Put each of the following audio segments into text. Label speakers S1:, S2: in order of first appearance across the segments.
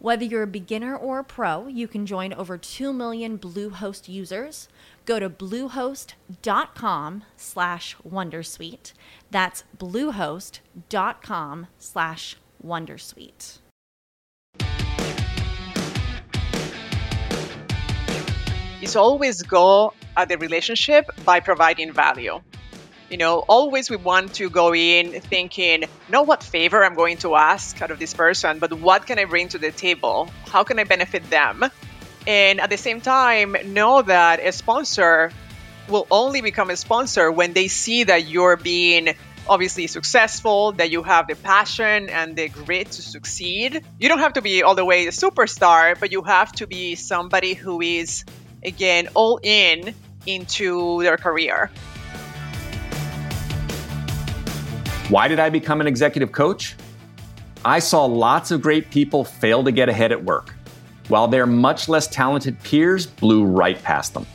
S1: Whether you're a beginner or a pro, you can join over 2 million Bluehost users. Go to bluehost.com slash wondersuite. That's bluehost.com slash wondersuite.
S2: It's always go at the relationship by providing value. You know, always we want to go in thinking, not what favor I'm going to ask out of this person, but what can I bring to the table? How can I benefit them? And at the same time, know that a sponsor will only become a sponsor when they see that you're being obviously successful, that you have the passion and the grit to succeed. You don't have to be all the way a superstar, but you have to be somebody who is, again, all in into their career.
S3: Why did I become an executive coach? I saw lots of great people fail to get ahead at work, while their much less talented peers blew right past them.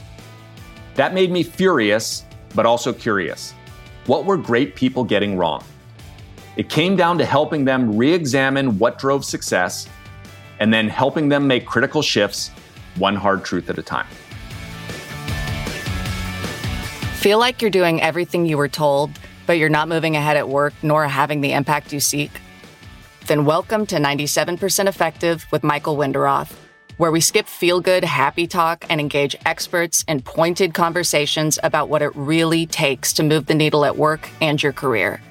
S3: That made me furious, but also curious. What were great people getting wrong? It came down to helping them re examine what drove success and then helping them make critical shifts, one hard truth at a time.
S4: Feel like you're doing everything you were told but you're not moving ahead at work nor having the impact you seek? Then welcome to 97% Effective with Michael Wenderoth, where we skip feel good, happy talk and engage experts in pointed conversations about what it really takes to move the needle at work and your career.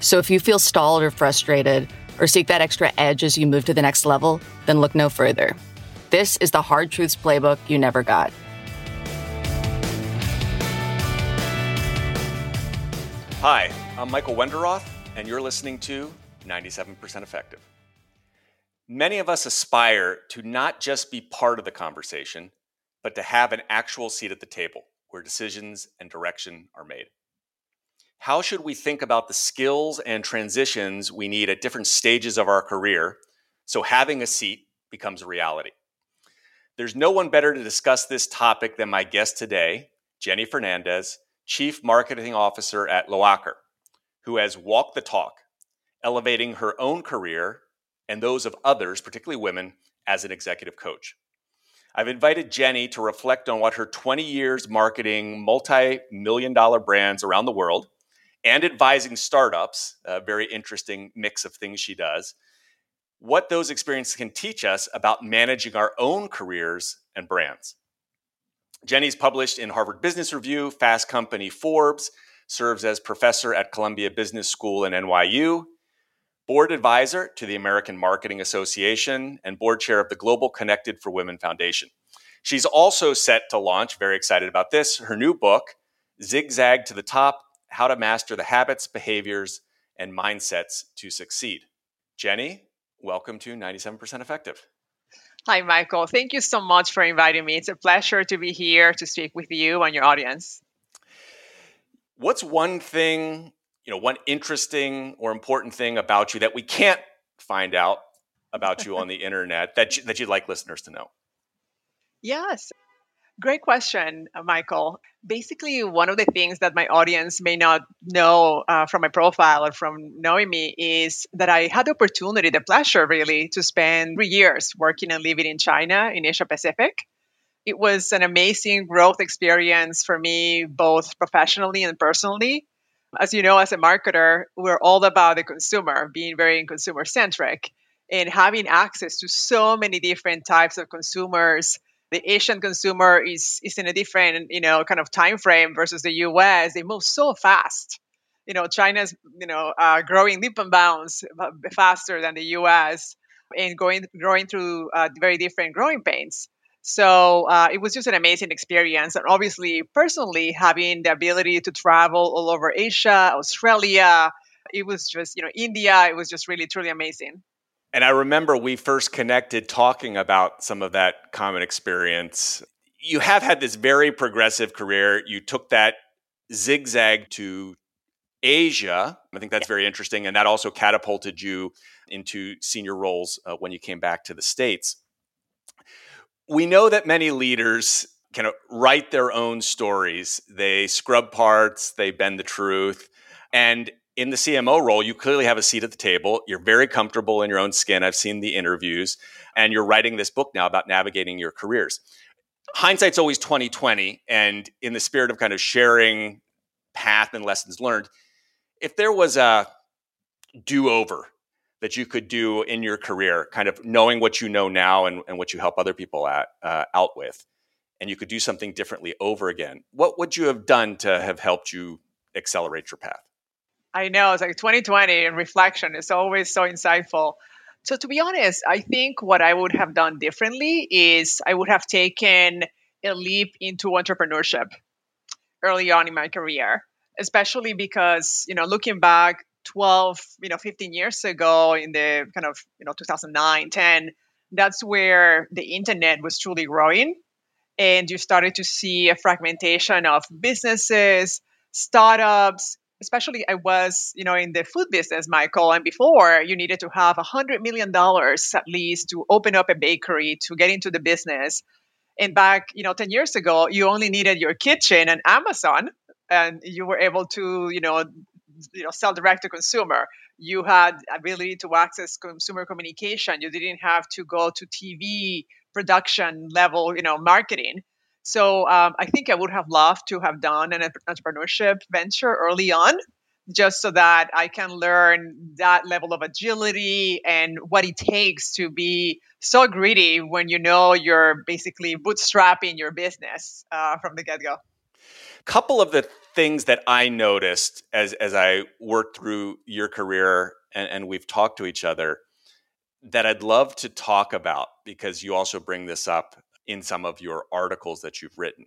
S4: So if you feel stalled or frustrated, or seek that extra edge as you move to the next level, then look no further. This is the Hard Truths Playbook you never got.
S3: Hi, I'm Michael Wenderoth, and you're listening to 97% Effective. Many of us aspire to not just be part of the conversation, but to have an actual seat at the table where decisions and direction are made. How should we think about the skills and transitions we need at different stages of our career so having a seat becomes a reality? There's no one better to discuss this topic than my guest today, Jenny Fernandez Chief Marketing Officer at Loacker, who has walked the talk, elevating her own career and those of others, particularly women, as an executive coach. I've invited Jenny to reflect on what her 20 years marketing multi million dollar brands around the world and advising startups, a very interesting mix of things she does, what those experiences can teach us about managing our own careers and brands. Jenny's published in Harvard Business Review, Fast Company, Forbes, serves as professor at Columbia Business School and NYU, board advisor to the American Marketing Association, and board chair of the Global Connected for Women Foundation. She's also set to launch, very excited about this, her new book, Zigzag to the Top How to Master the Habits, Behaviors, and Mindsets to Succeed. Jenny, welcome to 97% Effective.
S2: Hi, Michael. Thank you so much for inviting me. It's a pleasure to be here to speak with you and your audience.
S3: What's one thing, you know, one interesting or important thing about you that we can't find out about you on the internet that you, that you'd like listeners to know?
S2: Yes. Great question, uh, Michael. Basically, one of the things that my audience may not know uh, from my profile or from knowing me is that I had the opportunity, the pleasure really, to spend three years working and living in China, in Asia Pacific. It was an amazing growth experience for me, both professionally and personally. As you know, as a marketer, we're all about the consumer, being very consumer centric, and having access to so many different types of consumers the Asian consumer is is in a different you know kind of time frame versus the U.S. They move so fast. You know, China's you know uh, growing leap and bounds uh, faster than the U.S. and going growing through uh, very different growing pains. So uh, it was just an amazing experience. And obviously, personally, having the ability to travel all over Asia, Australia, it was just, you know, India, it was just really, truly amazing.
S3: And I remember we first connected talking about some of that common experience. You have had this very progressive career. You took that zigzag to Asia. I think that's very interesting. And that also catapulted you into senior roles uh, when you came back to the States. We know that many leaders kind of write their own stories. They scrub parts, they bend the truth. And in the CMO role, you clearly have a seat at the table. You're very comfortable in your own skin. I've seen the interviews, and you're writing this book now about navigating your careers. Hindsight's always 2020, and in the spirit of kind of sharing path and lessons learned, if there was a do-over that you could do in your career, kind of knowing what you know now and, and what you help other people at, uh, out with, and you could do something differently over again, what would you have done to have helped you accelerate your path?
S2: I know it's like 2020 and reflection is always so insightful. So to be honest, I think what I would have done differently is I would have taken a leap into entrepreneurship early on in my career, especially because, you know, looking back 12, you know, 15 years ago in the kind of, you know, 2009, 10, that's where the internet was truly growing and you started to see a fragmentation of businesses, startups, especially I was, you know, in the food business, Michael, and before you needed to have a hundred million dollars at least to open up a bakery to get into the business. And back, you know, 10 years ago, you only needed your kitchen and Amazon, and you were able to, you know, you know, sell direct to consumer. You had ability to access consumer communication. You didn't have to go to TV production level, you know, marketing. So um, I think I would have loved to have done an entrepreneurship venture early on, just so that I can learn that level of agility and what it takes to be so greedy when you know you're basically bootstrapping your business uh, from the get go.
S3: Couple of the things that I noticed as as I worked through your career and, and we've talked to each other that I'd love to talk about because you also bring this up in some of your articles that you've written.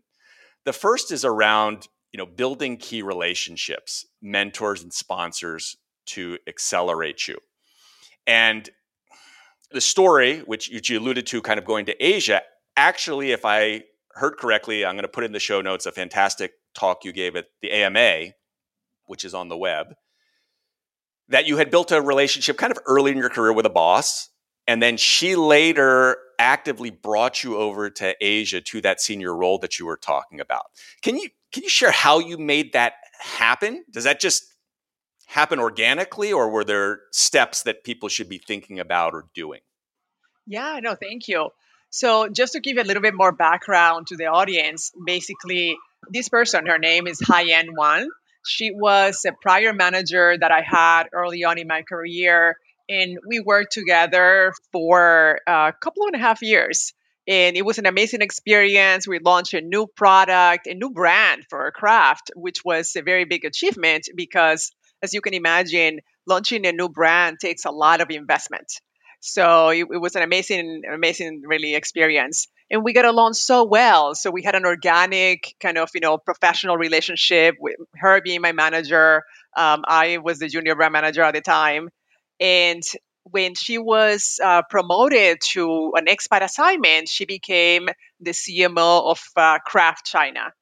S3: The first is around you know building key relationships, mentors and sponsors to accelerate you. And the story, which, you alluded to, kind of going to Asia, actually, if I heard correctly, I'm going to put in the show notes a fantastic talk you gave at the AMA, which is on the web, that you had built a relationship kind of early in your career with a boss. And then she later actively brought you over to Asia to that senior role that you were talking about. Can you can you share how you made that happen? Does that just happen organically or were there steps that people should be thinking about or doing?
S2: Yeah, no, thank you. So, just to give a little bit more background to the audience, basically, this person, her name is Haiyan Wan. She was a prior manager that I had early on in my career and we worked together for a couple and a half years and it was an amazing experience. We launched a new product a new brand for Kraft which was a very big achievement because as you can imagine launching a new brand takes a lot of investment. So it, it was an amazing amazing really experience. And we got along so well. So we had an organic kind of you know professional relationship with her being my manager. Um, i was the junior brand manager at the time and when she was uh, promoted to an expat assignment, she became the CMO of uh, Kraft China.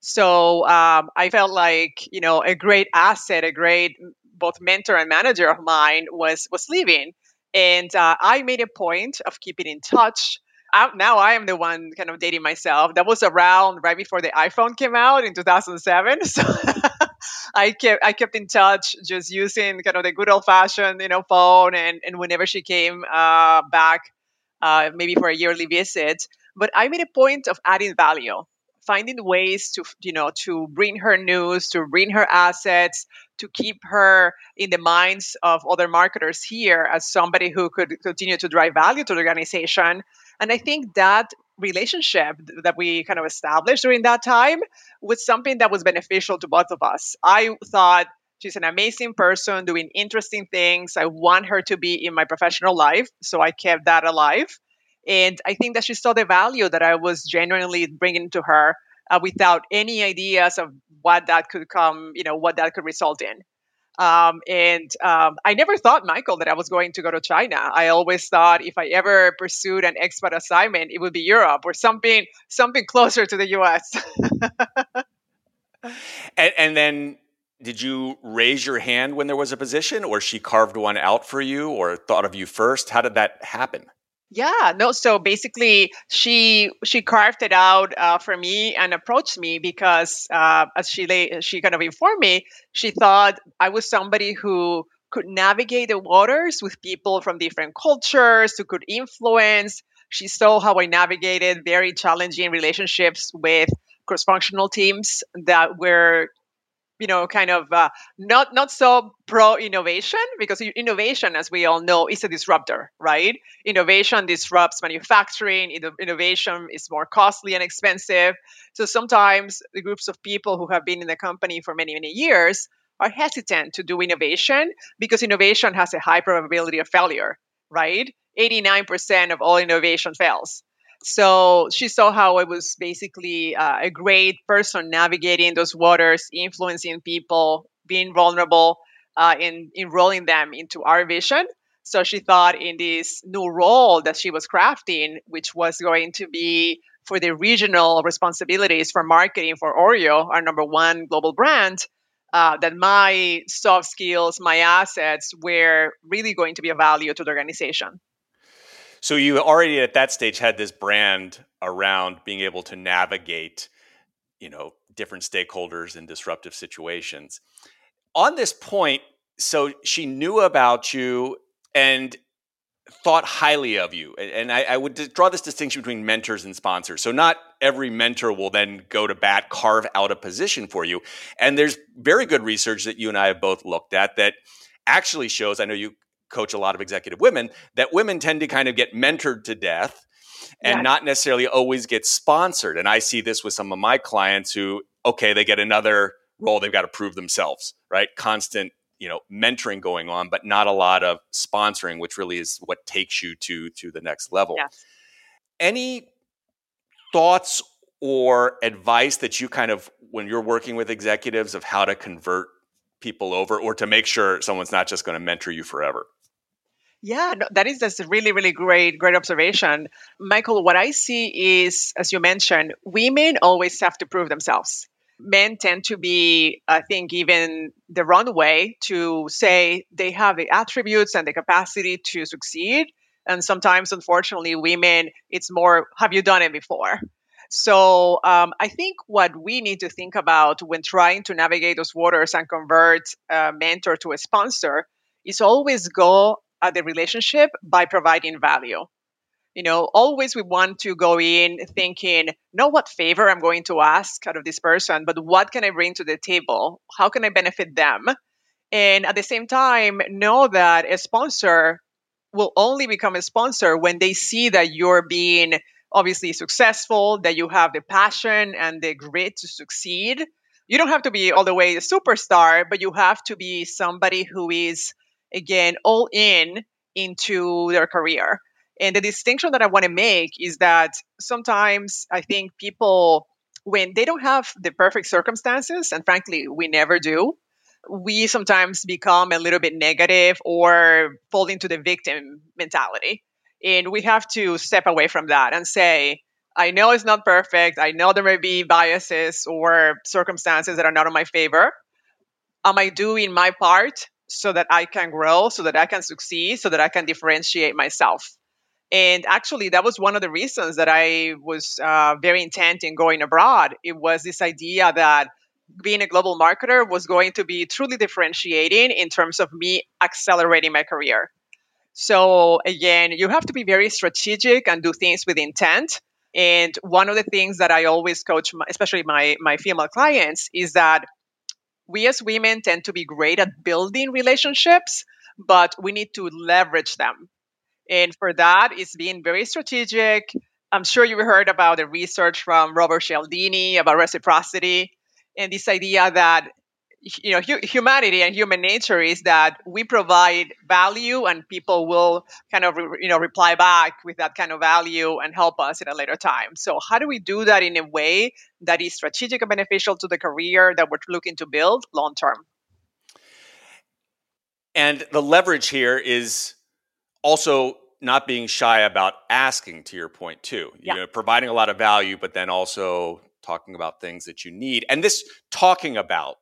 S2: So um, I felt like you know a great asset, a great both mentor and manager of mine was was leaving, and uh, I made a point of keeping in touch. I, now I am the one kind of dating myself. That was around right before the iPhone came out in 2007. So I kept I kept in touch just using kind of the good old fashioned you know phone and and whenever she came uh, back uh, maybe for a yearly visit but I made a point of adding value finding ways to you know to bring her news to bring her assets to keep her in the minds of other marketers here as somebody who could continue to drive value to the organization and i think that relationship that we kind of established during that time was something that was beneficial to both of us. I thought She's an amazing person doing interesting things. I want her to be in my professional life. So I kept that alive. And I think that she saw the value that I was genuinely bringing to her uh, without any ideas of what that could come, you know, what that could result in. Um, and um, I never thought, Michael, that I was going to go to China. I always thought if I ever pursued an expat assignment, it would be Europe or something, something closer to the U.S.
S3: and, and then, did you raise your hand when there was a position, or she carved one out for you, or thought of you first? How did that happen?
S2: Yeah, no. So basically, she she carved it out uh, for me and approached me because, uh, as she lay, she kind of informed me, she thought I was somebody who could navigate the waters with people from different cultures, who could influence. She saw how I navigated very challenging relationships with cross-functional teams that were you know kind of uh, not not so pro innovation because innovation as we all know is a disruptor right? Innovation disrupts manufacturing innovation is more costly and expensive. So sometimes the groups of people who have been in the company for many many years are hesitant to do innovation because innovation has a high probability of failure right? 89% of all innovation fails so she saw how I was basically uh, a great person navigating those waters, influencing people, being vulnerable, uh, in enrolling them into our vision. So she thought in this new role that she was crafting, which was going to be for the regional responsibilities for marketing for Oreo, our number one global brand, uh, that my soft skills, my assets were really going to be a value to the organization.
S3: So you already at that stage had this brand around being able to navigate, you know, different stakeholders in disruptive situations. On this point, so she knew about you and thought highly of you. And I, I, would draw this distinction between mentors and sponsors. So not every mentor will then go to bat, carve out a position for you. And there's very good research that you and I have both looked at that actually shows, I know you coach a lot of executive women that women tend to kind of get mentored to death and yes. not necessarily always get sponsored. And I see this with some of my clients who, okay, they get another role, they've got to prove themselves, right? Constant, you know, mentoring going on, but not a lot of sponsoring, which really is what takes you to to the next level. Yes. Any thoughts or advice that you kind of when you're working with executives of how to convert people over or to make sure someone's not just going to mentor you forever?
S2: Yeah, no, that is that's a really, really great, great observation. Michael, what I see is, as you mentioned, women always have to prove themselves. Men tend to be, I think, even the runway to say they have the attributes and the capacity to succeed. And sometimes, unfortunately, women, it's more, have you done it before? So um, I think what we need to think about when trying to navigate those waters and convert a mentor to a sponsor is always go the relationship by providing value. You know, always we want to go in thinking, not what favor I'm going to ask out of this person, but what can I bring to the table? How can I benefit them? And at the same time, know that a sponsor will only become a sponsor when they see that you're being obviously successful, that you have the passion and the grit to succeed. You don't have to be all the way a superstar, but you have to be somebody who is again all in into their career. And the distinction that I want to make is that sometimes I think people, when they don't have the perfect circumstances, and frankly, we never do, we sometimes become a little bit negative or fall into the victim mentality. And we have to step away from that and say, I know it's not perfect. I know there may be biases or circumstances that are not in my favor. Am I doing my part so that I can grow, so that I can succeed, so that I can differentiate myself. And actually, that was one of the reasons that I was uh, very intent in going abroad. It was this idea that being a global marketer was going to be truly differentiating in terms of me accelerating my career. So, again, you have to be very strategic and do things with intent. And one of the things that I always coach, especially my, my female clients, is that we as women tend to be great at building relationships, but we need to leverage them. And for that, it's being very strategic. I'm sure you heard about the research from Robert Cialdini about reciprocity and this idea that you know hu- humanity and human nature is that we provide value and people will kind of re- you know reply back with that kind of value and help us at a later time. So how do we do that in a way that is strategic and beneficial to the career that we're looking to build long term?
S3: And the leverage here is also not being shy about asking to your point too. You know providing a lot of value but then also talking about things that you need. And this talking about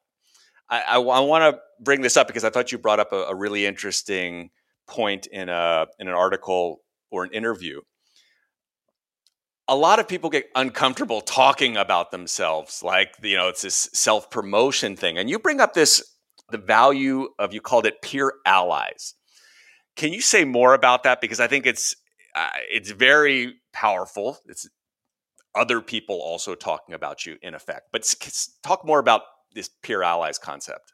S3: i, I, I want to bring this up because i thought you brought up a, a really interesting point in a in an article or an interview a lot of people get uncomfortable talking about themselves like you know it's this self-promotion thing and you bring up this the value of you called it peer allies can you say more about that? Because I think it's uh, it's very powerful. It's other people also talking about you in effect. But talk more about this peer allies concept.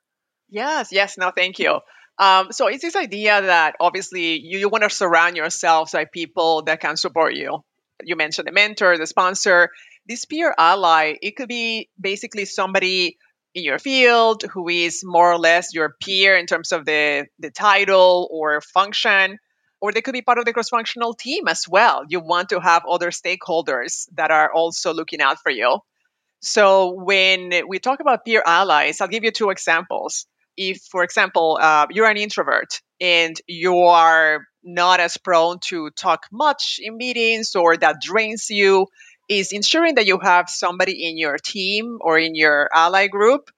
S2: Yes, yes. No, thank you. Um, so it's this idea that obviously you, you want to surround yourself by people that can support you. You mentioned the mentor, the sponsor. This peer ally, it could be basically somebody in your field who is more or less your peer in terms of the, the title or function or they could be part of the cross-functional team as well you want to have other stakeholders that are also looking out for you so when we talk about peer allies i'll give you two examples if for example uh, you're an introvert and you are not as prone to talk much in meetings or that drains you is ensuring that you have somebody in your team or in your ally group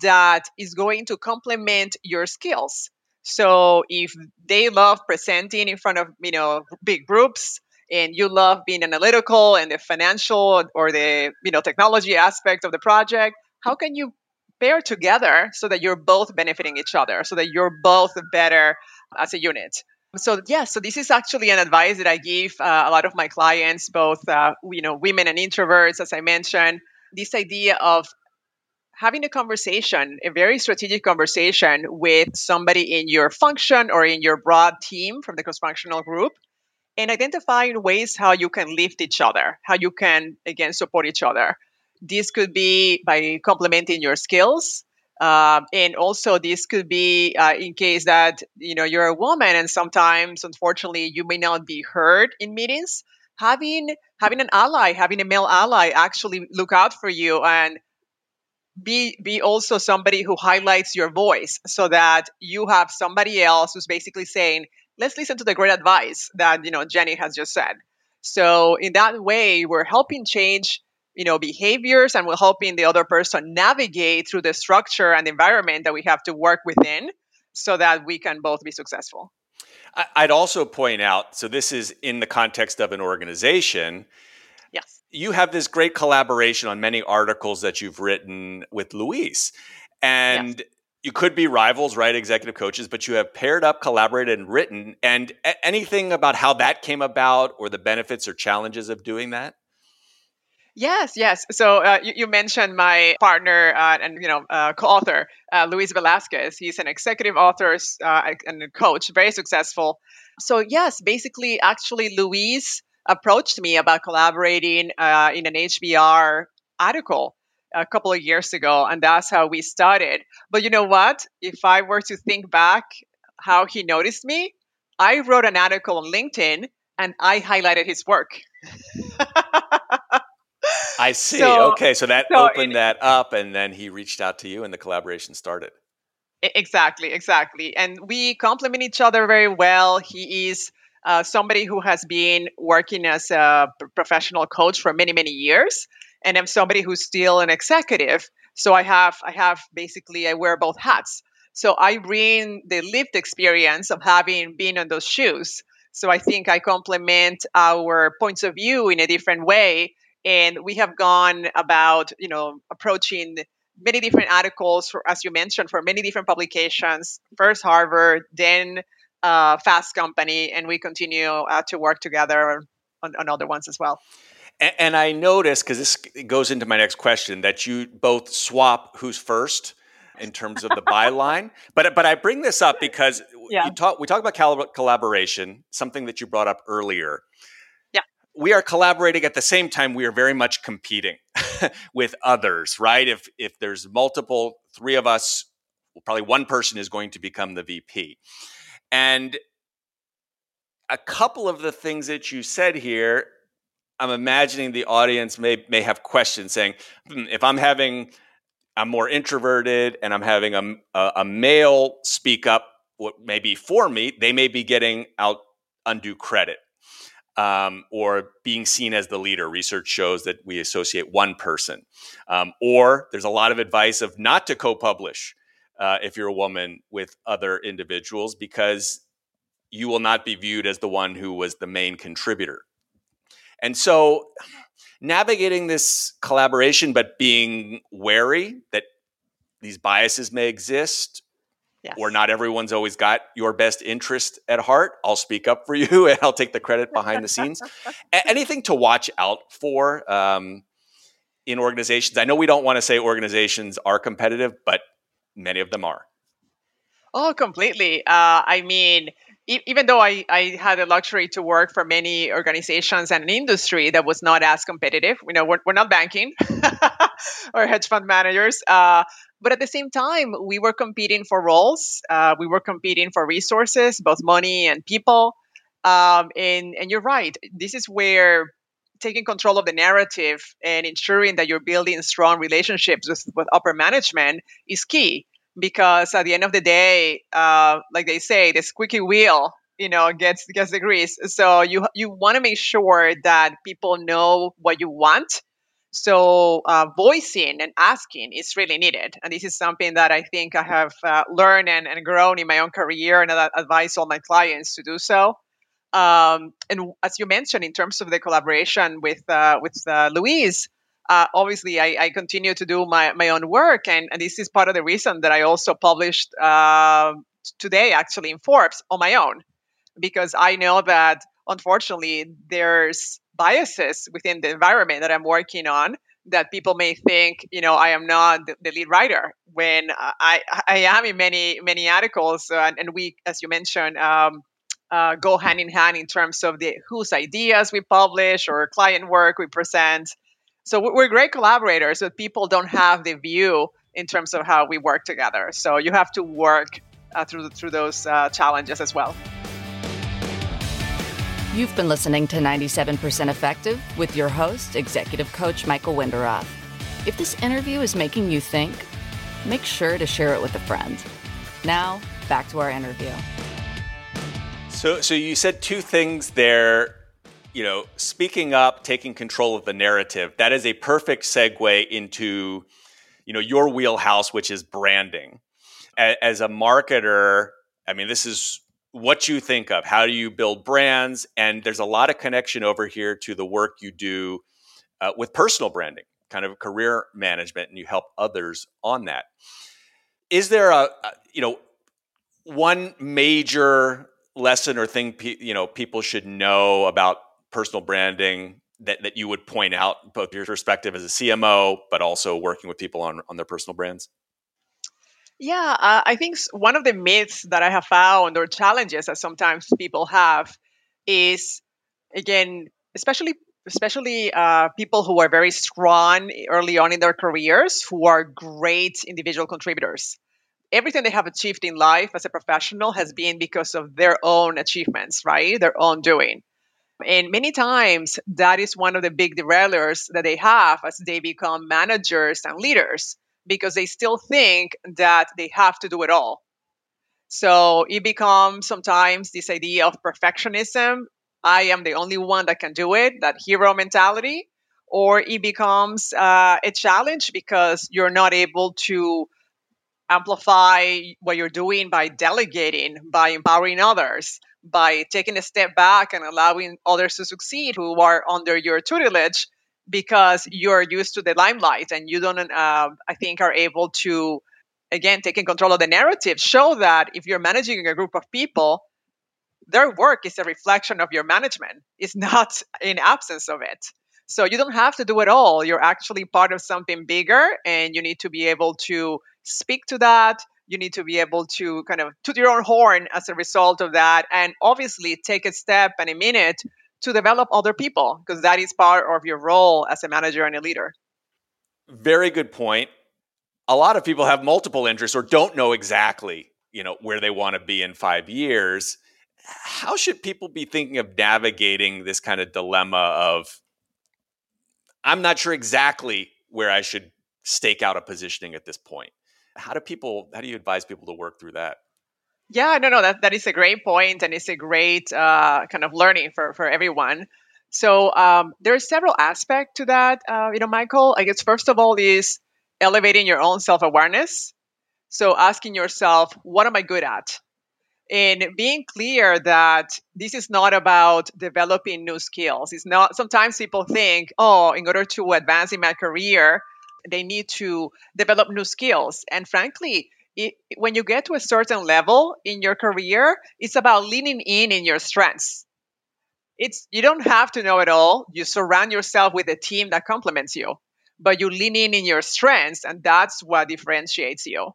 S2: that is going to complement your skills. So if they love presenting in front of, you know, big groups and you love being analytical and the financial or the, you know, technology aspect of the project, how can you pair together so that you're both benefiting each other, so that you're both better as a unit? So yeah, so this is actually an advice that I give uh, a lot of my clients, both uh, you know women and introverts, as I mentioned. This idea of having a conversation, a very strategic conversation with somebody in your function or in your broad team from the cross-functional group, and identifying ways how you can lift each other, how you can again support each other. This could be by complementing your skills um, and also, this could be uh, in case that you know you're a woman, and sometimes, unfortunately, you may not be heard in meetings. Having having an ally, having a male ally, actually look out for you and be be also somebody who highlights your voice, so that you have somebody else who's basically saying, "Let's listen to the great advice that you know Jenny has just said." So in that way, we're helping change you know behaviors and we're helping the other person navigate through the structure and environment that we have to work within so that we can both be successful
S3: i'd also point out so this is in the context of an organization
S2: yes
S3: you have this great collaboration on many articles that you've written with luis and yes. You could be rivals right executive coaches but you have paired up collaborated and written and anything about how that came about or the benefits or challenges of doing that
S2: Yes, yes. So uh, you, you, mentioned my partner uh, and you know uh, co-author uh, Luis Velasquez. He's an executive author uh, and a coach, very successful. So yes, basically, actually, Luis approached me about collaborating uh, in an HBR article a couple of years ago, and that's how we started. But you know what? If I were to think back, how he noticed me, I wrote an article on LinkedIn and I highlighted his work.
S3: I see. So, okay, so that so opened it, that up, and then he reached out to you, and the collaboration started.
S2: Exactly, exactly. And we complement each other very well. He is uh, somebody who has been working as a professional coach for many, many years, and I'm somebody who's still an executive. So I have, I have basically, I wear both hats. So I bring the lived experience of having been in those shoes. So I think I complement our points of view in a different way and we have gone about you know approaching many different articles for, as you mentioned for many different publications first harvard then uh, fast company and we continue uh, to work together on, on, other ones as well
S3: and, i noticed because this goes into my next question that you both swap who's first in terms of the byline but but i bring this up because yeah. talk, we talk about collaboration something that you brought up earlier Yeah, we are collaborating at the same time we are very much competing with others right if if there's multiple three of us probably one person is going to become the VP. And a couple of the things that you said here, I'm imagining the audience may may have questions saying, hmm, if I'm having I'm more introverted and I'm having a, a, a male speak up what may be for me, they may be getting out undue credit um, or being seen as the leader. Research shows that we associate one person. Um, or there's a lot of advice of not to co publish uh, if you're a woman with other individuals because you will not be viewed as the one who was the main contributor. And so, navigating this collaboration, but being wary that these biases may exist, yes. or not everyone's always got your best interest at heart. I'll speak up for you and I'll take the credit behind the scenes. anything to watch out for um, in organizations? I know we don't want to say organizations are competitive, but many of them are.
S2: Oh, completely. Uh, I mean, even though I, I had the luxury to work for many organizations and an industry that was not as competitive, you know, we're, we're not banking or hedge fund managers. Uh, but at the same time, we were competing for roles. Uh, we were competing for resources, both money and people. Um, and, and you're right. This is where taking control of the narrative and ensuring that you're building strong relationships with, with upper management is key because at the end of the day, uh, like they say, the squeaky wheel, you know, gets gets the grease. So you you want to make sure that people know what you want. So uh, voicing and asking is really needed, and this is something that I think I have uh, learned and, and grown in my own career, and I advise all my clients to do so. Um, and as you mentioned, in terms of the collaboration with uh, with uh, Luis, uh, obviously I, I, continue to do my, my own work and, and, this is part of the reason that i also published uh, today actually in forbes on my own because i know that unfortunately there's biases within the environment that i'm working on that people may think you know i am not the, lead writer when i i am in many many articles uh, and, and, we as you mentioned um, uh, go hand in hand in terms of the whose ideas we publish or client work we present so we're great collaborators, but people don't have the view in terms of how we work together. So you have to work uh, through through those uh, challenges as well.
S4: You've been listening to 97% Effective with your host, Executive Coach Michael Wenderoth. If this interview is making you think, make sure to share it with a friend. Now, back to our interview.
S3: So, so you said two things there you know, speaking up, taking control of the narrative, that is a perfect segue into, you know, your wheelhouse, which is branding. As a marketer, I mean, this is what you think of. How do you build brands? And there's a lot of connection over here to the work you do uh, with personal branding, kind of career management, and you help others on that. Is there a, you know, one major lesson or thing you know people should know about personal branding that, that you would point out, both your perspective as a CMO, but also working with people on, on their personal brands?
S2: Yeah, uh, I think one of the myths that I have found or challenges that sometimes people have is, again, especially especially uh, people who are very strong early on in their careers, who are great individual contributors. Everything they have achieved in life as a professional has been because of their own achievements, right? Their own doing. And many times that is one of the big derailers that they have as they become managers and leaders because they still think that they have to do it all. So it becomes sometimes this idea of perfectionism. I am the only one that can do it, that hero mentality. Or it becomes uh, a challenge because you're not able to amplify what you're doing by delegating, by empowering others, by taking a step back and allowing others to succeed who are under your tutelage because you're used to the limelight and you don't uh, i think are able to again taking control of the narrative show that if you're managing a group of people their work is a reflection of your management. It's not in absence of it. So you don't have to do it all. You're actually part of something bigger and you need to be able to speak to that you need to be able to kind of toot your own horn as a result of that and obviously take a step and a minute to develop other people because that is part of your role as a manager and a leader
S3: very good point a lot of people have multiple interests or don't know exactly, you know, where they want to be in 5 years. How should people be thinking of navigating this kind of dilemma of I'm not sure exactly where I should stake out a positioning at this point? How do people how do you advise people to work through that?
S2: Yeah, no, no, that, that is a great point and it's a great uh, kind of learning for, for everyone. So um, there are several aspects to that, uh, you know, Michael. I guess first of all is elevating your own self awareness. So asking yourself, what am I good at? And being clear that this is not about developing new skills. It's not, sometimes people think, oh, in order to advance in my career, they need to develop new skills. And frankly, it, when you get to a certain level in your career, it's about leaning in in your strengths it's you don't have to know it all. You surround yourself with a team that complements you, but you lean in in your strengths, and that's what differentiates you.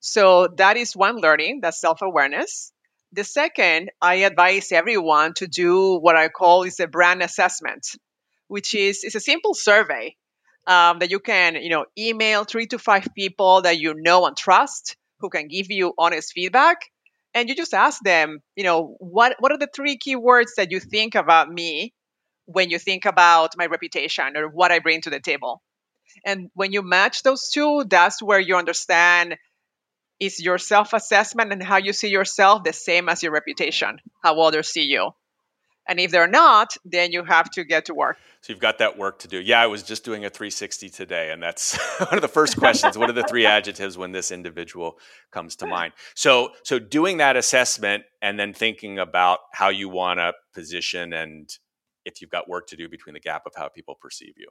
S2: So that is one learning, that's self-awareness. The second, I advise everyone to do what I call is a brand assessment, which is it's a simple survey um, that you can you know email three to five people that you know and trust who can give you honest feedback and you just ask them, you know, what what are the three key words that you think about me when you think about my reputation or what I bring to the table? And when you match those two, that's where you understand is your self-assessment and how you see yourself the same as your reputation, how others see you. And if they're not, then you have to get to work.
S3: So you've got that work to do. Yeah, I was just doing a 360 today, and that's one of the first questions. what are the three adjectives when this individual comes to mind? So, so doing that assessment and then thinking about how you want to position and if you've got work to do between the gap of how people perceive you.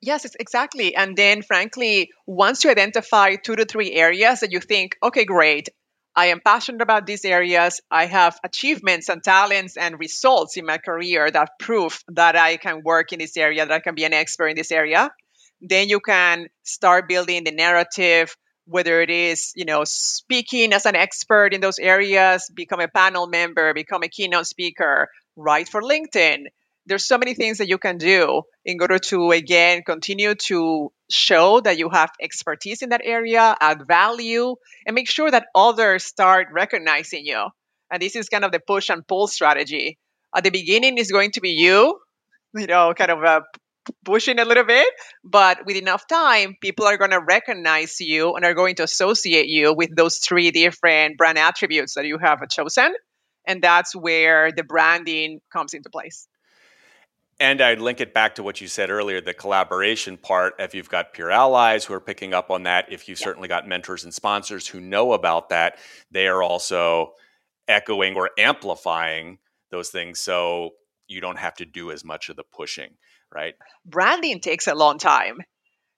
S2: Yes, exactly. And then, frankly, once you identify two to three areas that you think, okay, great, I am passionate about these areas. I have achievements and talents and results in my career that prove that I can work in this area, that I can be an expert in this area. Then you can start building the narrative, whether it is, you know, speaking as an expert in those areas, become a panel member, become a keynote speaker, write for LinkedIn, there's so many things that you can do in order to again continue to show that you have expertise in that area add value and make sure that others start recognizing you. And this is kind of the push and pull strategy. At the beginning is going to be you you know kind of uh, pushing a little bit but with enough time people are going to recognize you and are going to associate you with those three different brand attributes that you have chosen and that's where the branding comes into place
S3: and I'd link it back to what you said earlier, the collaboration part. If you've got peer allies who are picking up on that, if you've yeah. certainly got mentors and sponsors who know about that, they are also echoing or amplifying those things. So you don't have to do as much of the pushing, right?
S2: Branding takes a long time.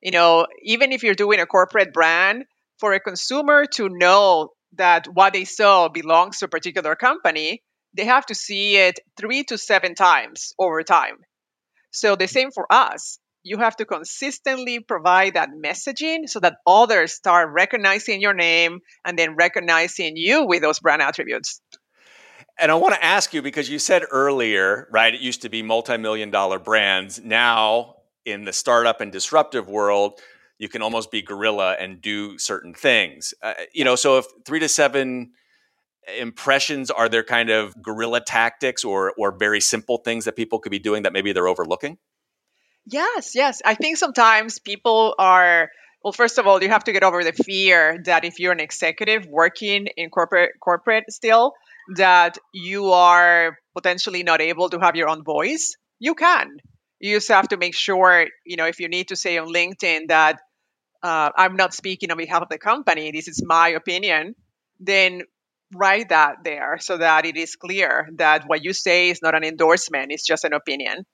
S2: You know, even if you're doing a corporate brand, for a consumer to know that what they saw belongs to a particular company, they have to see it three to seven times over time. So the same for us. You have to consistently provide that messaging so that others start recognizing your name and then recognizing you with those brand attributes.
S3: And I want to ask you because you said earlier, right, it used to be multi-million dollar brands. Now in the startup and disruptive world, you can almost be guerrilla and do certain things. Uh, you know, so if 3 to 7 impressions are there kind of guerrilla tactics or or very simple things that people could be doing that maybe they're overlooking?
S2: Yes yes. I think sometimes people are well first of all you have to get over the fear that if you're an executive working in corporate corporate still that you are potentially not able to have your own voice. You can. You just have to make sure you know if you need to say on linkedin that uh, i'm not speaking on behalf of the company this is my opinion then write that there so that it is clear that what you say is not an endorsement, it's just an opinion.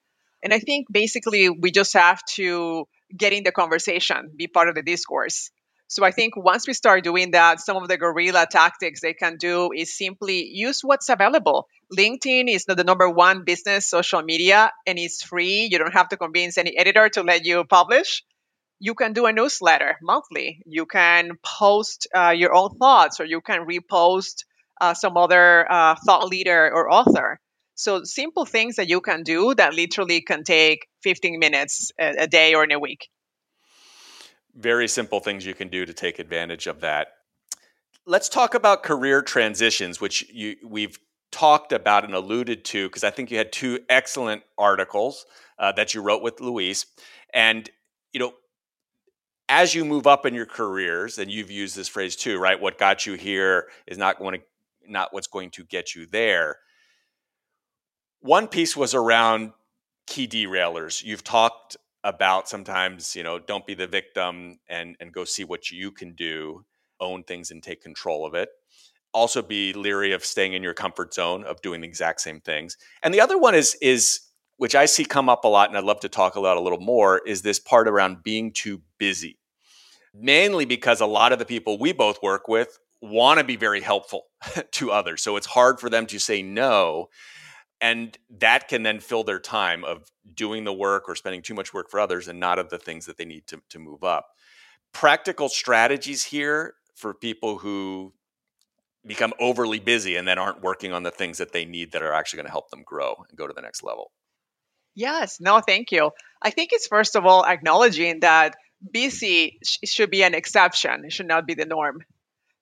S2: And I think basically we just have to get in the conversation, be part of the discourse. So I think once we start doing that, some of the guerrilla tactics they can do is simply use what's available. LinkedIn is the number one business social media and it's free. You don't have to convince any editor to let you publish you can do a newsletter monthly. You can post uh, your own thoughts, or you can repost uh, some other uh, thought leader or author. So simple things that you can do that literally can take 15 minutes a, a day or in a week.
S3: very simple things you can do to take advantage of that. Let's talk about career transitions, which you, we've talked about and alluded to because I think you had two excellent articles uh, that you wrote with Luis. And, you know, as you move up in your careers, and you've used this phrase too, right? What got you here is not going to not what's going to get you there. One piece was around key derailers. You've talked about sometimes, you know, don't be the victim and and go see what you can do, own things and take control of it also be leery of staying in your comfort zone of doing the exact same things. And the other one is is which I see come up a lot and I'd love to talk about a little more is this part around being too busy. Mainly because a lot of the people we both work with want to be very helpful to others. So it's hard for them to say no and that can then fill their time of doing the work or spending too much work for others and not of the things that they need to, to move up practical strategies here for people who become overly busy and then aren't working on the things that they need that are actually going to help them grow and go to the next level?
S2: Yes, no, thank you. I think it's first of all acknowledging that busy sh- should be an exception, it should not be the norm.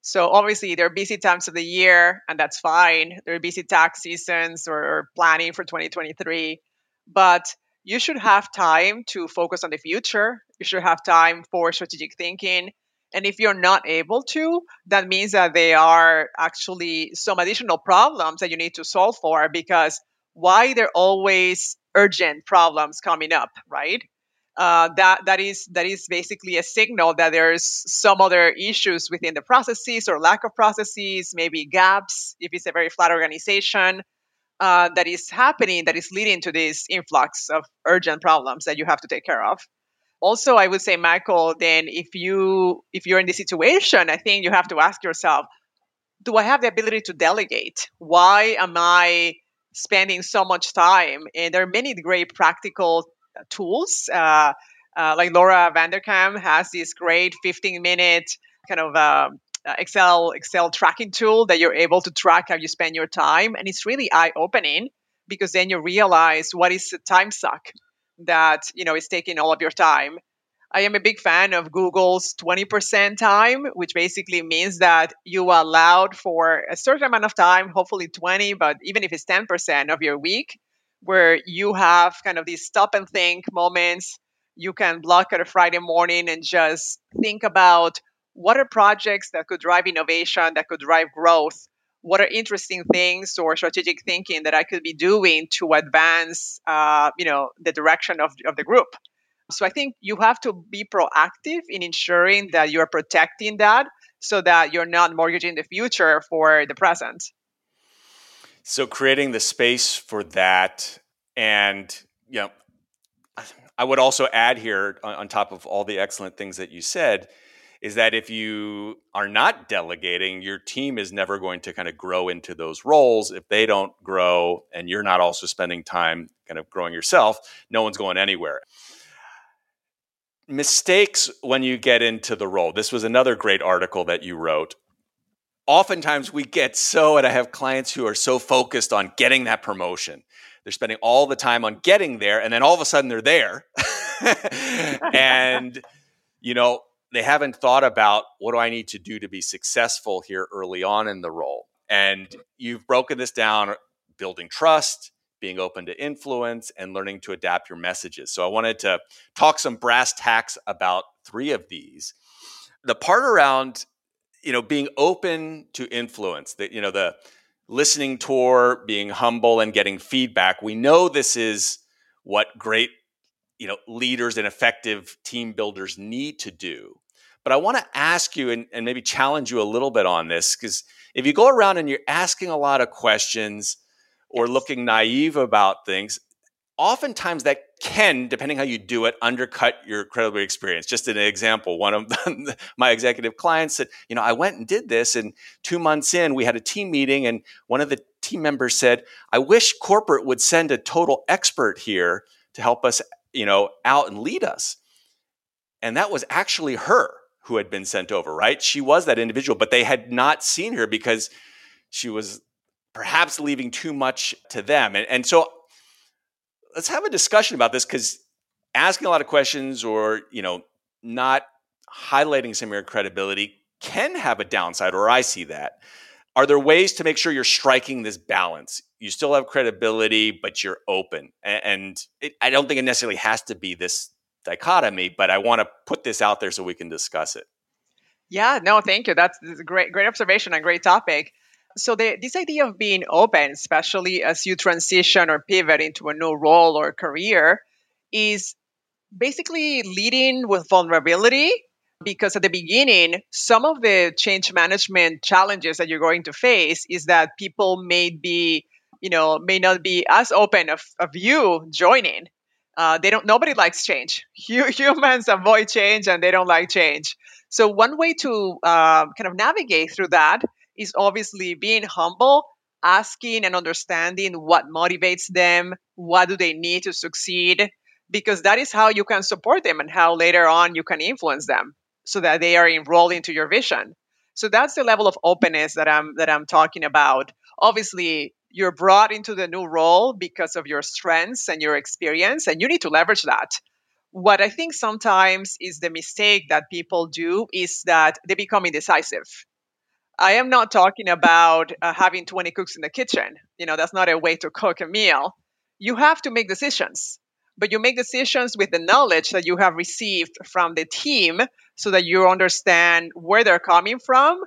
S2: So obviously there are busy times of the year, and that's fine. There are busy tax seasons or planning for 2023, but you should have time to focus on the future. You should have time for strategic thinking. And if you're not able to, that means that there are actually some additional problems that you need to solve for because why there are always urgent problems coming up, right? Uh, that that is that is basically a signal that there's some other issues within the processes or lack of processes, maybe gaps if it's a very flat organization uh, that is happening that is leading to this influx of urgent problems that you have to take care of. Also i would say michael then if you if you're in this situation i think you have to ask yourself do i have the ability to delegate? Why am i spending so much time? And there are many great practical tools uh, uh, like laura vanderkam has this great 15 minute kind of uh, excel excel tracking tool that you're able to track how you spend your time and it's really eye opening because then you realize what is the time suck that you know is taking all of your time. I am a big fan of Google's 20% time, which basically means that you are allowed for a certain amount of time, hopefully 20, but even if it's 10% of your week, where you have kind of these stop and think moments. You can block at a Friday morning and just think about what are projects that could drive innovation, that could drive growth what are interesting things or strategic thinking that I could be doing to advance, uh, you know, the direction of, of the group. So I think you have to be proactive in ensuring that you're protecting that so that you're not mortgaging the future for the present.
S3: So creating the space for that and you know I would also add here on, on top of all the excellent things that you said is that if you are not delegating, your team is never going to kind of grow into those roles. If they don't grow and you're not also spending time kind of growing yourself, no one's going anywhere. Mistakes when you get into the role. This was another great article that you wrote. Oftentimes we get so, and I have clients who are so focused on getting that promotion. They're spending all the time on getting there, and then all of a sudden they're there. and, you know, they haven't thought about what do I need to do to be successful here early on in the role. And you've broken this down uh, building trust, being open to influence, and learning to adapt your messages. So I wanted to talk some brass tacks about three of these. The part around, you know, being open to influence, that you know, the listening tour, being humble and getting feedback. We know this is what great you know leaders and effective team builders need to do but i want to ask you and, and maybe challenge you a little bit on this because if you go around and you're asking a lot of questions or looking naive about things oftentimes that can depending how you do it undercut your credibility experience just an example one of my executive clients said you know i went and did this and two months in we had a team meeting and one of the team members said i wish corporate would send a total expert here to help us you know, out and lead us. And that was actually her who had been sent over, right? She was that individual, but they had not seen her because she was perhaps leaving too much to them. And, and so let's have a discussion about this because asking a lot of questions or, you know, not highlighting some of your credibility can have a downside, or I see that. Are there ways to make sure you're striking this balance? You still have credibility, but you're open. And it, I don't think it necessarily has to be this dichotomy, but I want to put this out there so we can discuss it.
S2: Yeah, no, thank you. That's, that's a great, great observation and great topic. So the, this idea of being open, especially as you transition or pivot into a new role or career, is basically leading with vulnerability because at the beginning some of the change management challenges that you're going to face is that people may be you know may not be as open of, of you joining. Uh, they don't nobody likes change. Humans avoid change and they don't like change. So one way to uh, kind of navigate through that is obviously being humble asking and understanding what motivates them what do they need to succeed because that is how you can support them and how later on you can influence them so that they are enrolled into your vision. So that's the level of openness that I'm that I'm talking about. Obviously, you're brought into the new role because of your strengths and your experience and you need to leverage that. What I think sometimes is the mistake that people do is that they become indecisive. I am not talking about uh, having 20 cooks in the kitchen. You know, that's not a way to cook a meal. You have to make decisions but you make decisions with the knowledge that you have received from the team so that you understand where they're coming from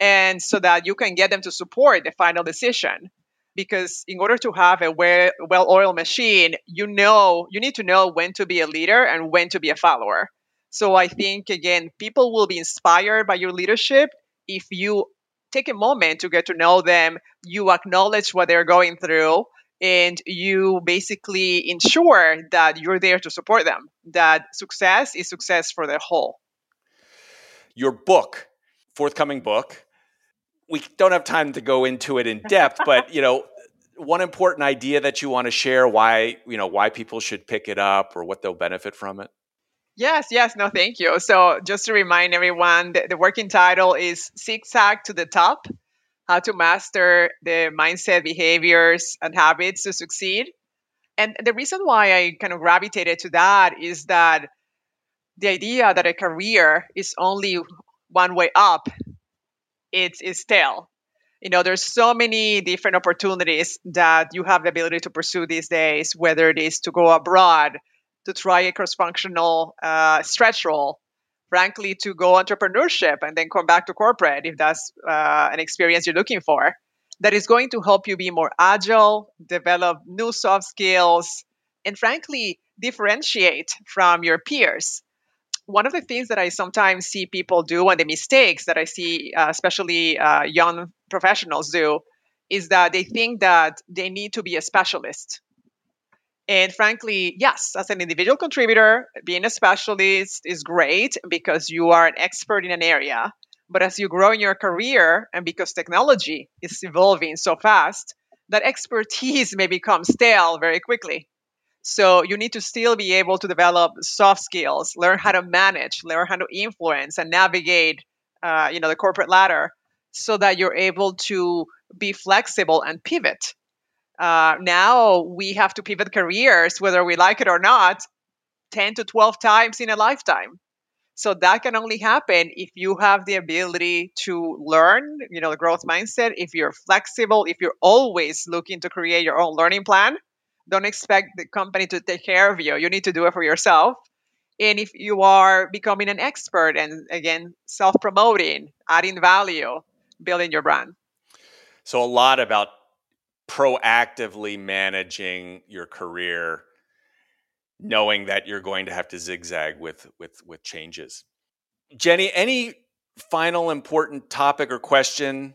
S2: and so that you can get them to support the final decision because in order to have a well-oiled machine you know you need to know when to be a leader and when to be a follower so i think again people will be inspired by your leadership if you take a moment to get to know them. You acknowledge what they're going through and you basically ensure that you're there to support them that success is success for the whole.
S3: Your book forthcoming book we don't have time to go into it in depth but you know one important idea that you want to share why you know why people should pick it up or what they'll benefit from it
S2: yes yes no thank you so just to remind everyone the, the working title is zigzag to the top how to master the mindset, behaviors, and habits to succeed. And the reason why I kind of gravitated to that is that the idea that a career is only one way up, it's, it's stale. You know, there's so many different opportunities that you have the ability to pursue these days, whether it is to go abroad, to try a cross-functional uh, stretch role, frankly, to go entrepreneurship and then come back to corporate if that's uh, an experience you're looking for. That is going to help you be more agile, develop new soft skills, and frankly, differentiate from your peers. One of the things that I sometimes see people do, and the mistakes that I see, uh, especially uh, young professionals do, is that they think that they need to be a specialist and frankly, yes, as an individual contributor, being a specialist is great because you are an expert in an area. But as you grow in your career, and because technology is evolving so fast, that expertise may become stale very quickly. So you need to still be able to develop soft skills, learn how to manage, learn how to influence and navigate, uh, you know, the corporate ladder, so that you're able to be flexible and pivot uh, now we have to pivot careers, whether we like it or not, 10 to 12 times in a lifetime. So that can only happen if you have the ability to learn, you know, the growth mindset, if you're flexible, if you're always looking to create your own learning plan. Don't expect the company to take care of you. You need to do it for yourself. And if you are becoming an expert and again, self promoting, adding value, building your brand.
S3: So, a lot about proactively managing your career knowing that you're going to have to zigzag with with with changes. Jenny any final important topic or question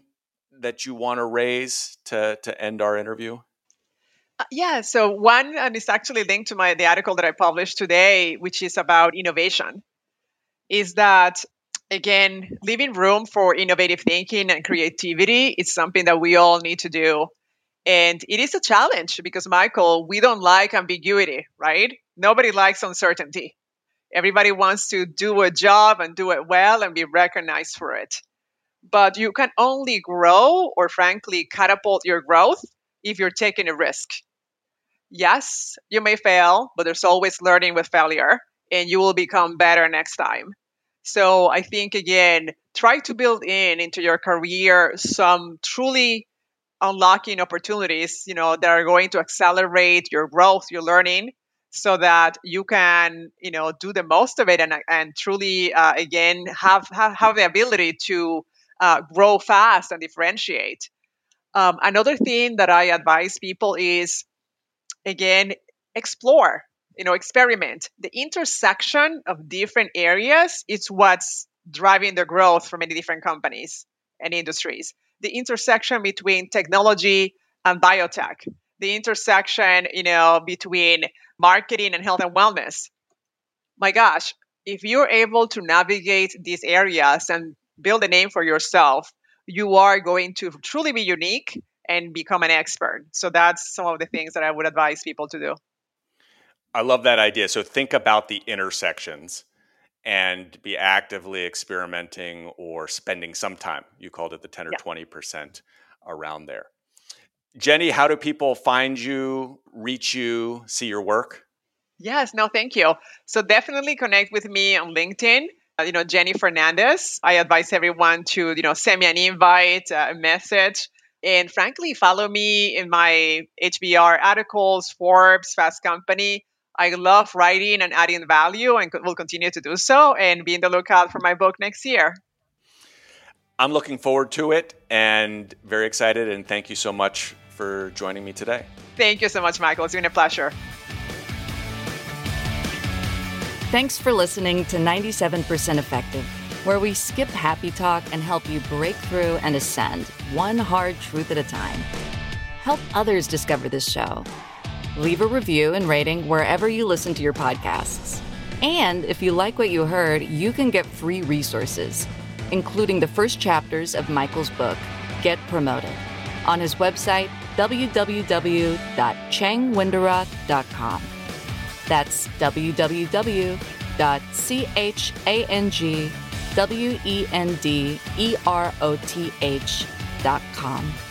S3: that you want to raise to to end our interview?
S2: Uh, yeah so one and it's actually linked to my the article that i published today which is about innovation is that again leaving room for innovative thinking and creativity is something that we all need to do and it is a challenge because, Michael, we don't like ambiguity, right? Nobody likes uncertainty. Everybody wants to do a job and do it well and be recognized for it. But you can only grow or, frankly, catapult your growth if you're taking a risk. Yes, you may fail, but there's always learning with failure, and you will become better next time. So I think again, try to build in into your career some truly unlocking opportunities, you know, that are going to accelerate your growth, your learning, so that you can, you know, do the most of it and and truly uh, again have, have have the ability to uh, grow fast and differentiate. Um, another thing that I advise people is again explore you know experiment the intersection of different areas is what's driving the growth for many different companies and industries the intersection between technology and biotech the intersection you know between marketing and health and wellness. My gosh if you're able to navigate these areas and build a name for yourself you are going to truly be unique and become an expert. So that's some of the things that i would advise people to do.
S3: I love that idea. So think about the intersections and be actively experimenting or spending some time. You called it the 10 or yeah. 20% around there. Jenny, how do people find you, reach you, see your work?
S2: Yes, no, thank you. So definitely connect with me on LinkedIn. Uh, you know, Jenny Fernandez. I advise everyone to, you know, send me an invite, uh, a message. And frankly, follow me in my HBR articles, Forbes, Fast Company. I love writing and adding value and will continue to do so and be in the lookout for my book next year.
S3: I'm looking forward to it and very excited. And thank you so much for joining me today.
S2: Thank you so much, Michael. It's been a pleasure.
S4: Thanks for listening to 97% Effective, where we skip happy talk and help you break through and ascend one hard truth at a time. Help others discover this show leave a review and rating wherever you listen to your podcasts. And if you like what you heard, you can get free resources, including the first chapters of Michael's book, Get Promoted, on his website, www.changwenderoth.com. That's www.changwenderoth.com.